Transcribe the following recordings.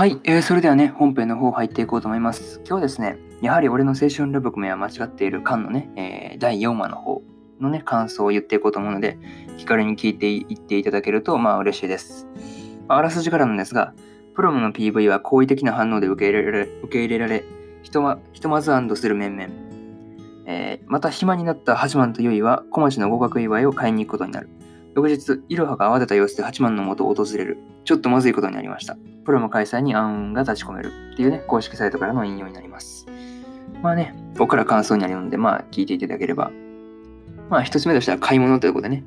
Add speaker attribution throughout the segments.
Speaker 1: はい、えーそれではね、本編の方入っていこうと思います。今日はですね、やはり俺の青春ラブコメは間違っている巻のね、えー第4話の方のね、感想を言っていこうと思うので、気軽に聞いていっていただけると、まあ嬉しいです。あらすじからなんですが、プロムの PV は好意的な反応で受け入れられ、受け入れられひとまひとまず安堵する面々。えーまた暇になった八幡と結衣は小町の合格祝いを買いに行くことになる。翌日、いろはが慌てた様子で八幡の元を訪れる。ちょっとまずいことになりました。プロム開催に暗雲が立ち込めるっていうね、公式サイトからの引用になります。まあね、ここから感想になるので、まあ聞いていただければ。まあ一つ目としては買い物ということでね、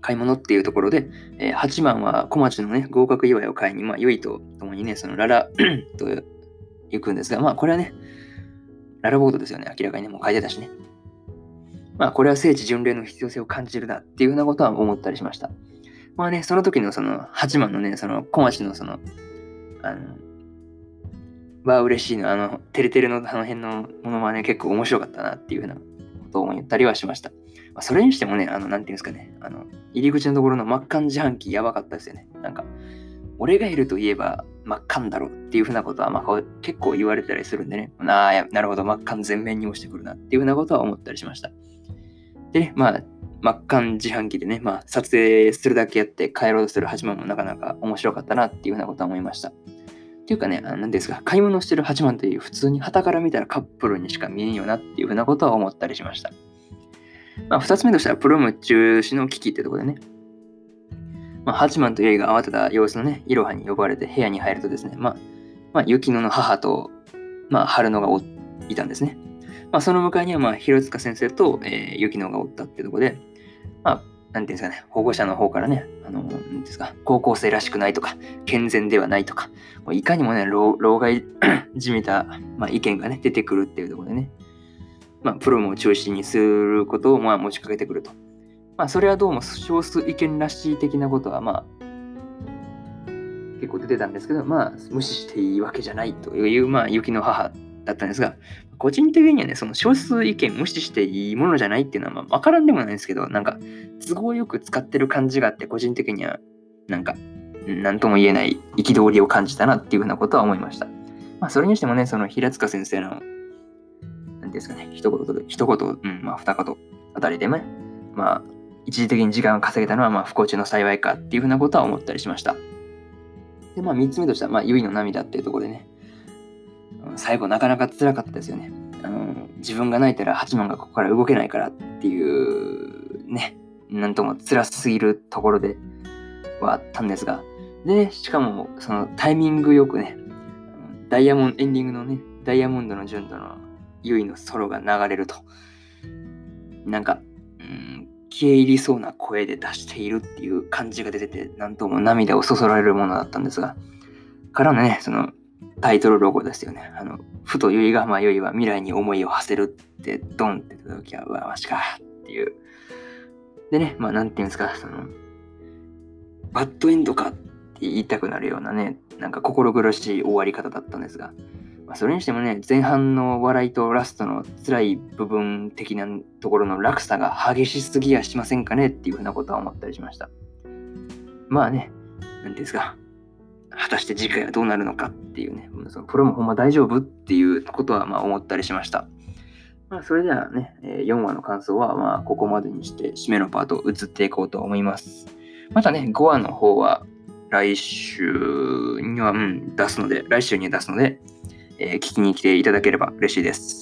Speaker 1: 買い物っていうところで、えー八幡は小町のね、合格祝いを買いに、まあ、ゆいと共にね、そのララと行くんですが、まあ、これはね、ララボードですよね、明らかにね、もう書いてたしね。まあ、これは聖地巡礼の必要性を感じるなっていうふうなことは思ったりしました。まあね、その時のその八幡のね、その小町のその、あの、は嬉しいの、あの、テレテレのあの辺のものはね、結構面白かったなっていうふうなことを思ったりはしました。まあ、それにしてもね、あの、なんていうんですかね、あの、入り口のところの真っ赤自販機やばかったですよね。なんか、俺がいるといえば真っ赤んだろうっていうふうなことは、まあ、結構言われたりするんでね、ああ、なるほど、真っ赤全面に押してくるなっていうふうなことは思ったりしました。でね、まあ、真っ赤自販機でね、まあ、撮影するだけやって帰ろうとする八幡もなかなか面白かったなっていうふうなことは思いました。っていうかね、あの何ですか、買い物してる八幡という普通に旗から見たらカップルにしか見えんよなっていうふうなことは思ったりしました。まあ、二つ目としては、プロム中止の危機ってとこでね、まあ、ハチマンとユイが慌てた様子のね、イロハに呼ばれて部屋に入るとですね、まあ、まあ、ユキノの母と、まあ、春野がいたんですね。まあ、その向かいには、まあ、広塚先生と、えー、ユキノがおったってとこで、まあ、なんていうんですかね、保護者の方からね、あの、なんですか、高校生らしくないとか、健全ではないとか、もういかにもね、老老害 じみた、まあ、意見がね、出てくるっていうところでね、まあ、プロムを中心にすることを、まあ、持ちかけてくると。まあ、それはどうも少数意見らしい的なことは、まあ、結構出てたんですけど、まあ、無視していいわけじゃないという、まあ、雪の母だったんですが、個人的にはね、その少数意見無視していいものじゃないっていうのは、ま、わからんでもないんですけど、なんか、都合よく使ってる感じがあって、個人的には、なんか、なんとも言えない憤りを感じたなっていうふうなことは思いました。まあ、それにしてもね、その平塚先生の、なんていうんですかね、一言、一言、うん、まあ、二言あたりでね、まあ、一時的に時間を稼げたのは、まあ、不幸中の幸いかっていうふうなことは思ったりしました。で、まあ、三つ目としては、まあ、ゆいの涙っていうところでね、最後なかなか辛かったですよね。あの自分が泣いたら八幡がここから動けないからっていう、ね、なんとも辛すぎるところではあったんですが、で、しかも、そのタイミングよくね、ダイヤモンド、エンディングのね、ダイヤモンドの純度のゆいのソロが流れると、なんか、うん、消え入りそうな声で出しているっていう感じが出てて、なんとも涙をそそられるものだったんですが、からのね、そのタイトルロゴですよね。あの、ふとゆいが、まあゆいは未来に思いを馳せるって、ドンって言った時は、うわ、マジかっていう。でね、まあなんていうんですか、その、バッドエンドかって言いたくなるようなね、なんか心苦しい終わり方だったんですが、まあ、それにしてもね、前半の笑いとラストの辛い部分的なところの落差が激しすぎやしませんかねっていうふうなことは思ったりしました。まあね、なんていうんですか、果たして次回はどうなるのかっていうね、そのプロもほんま大丈夫っていうことはまあ思ったりしました。まあ、それではね、え4話の感想はまあここまでにして締めのパートを移っていこうと思います。またね、5話の方は来週には、うん、出すので、来週には出すので、えー聞きに来ていただければ嬉しいです。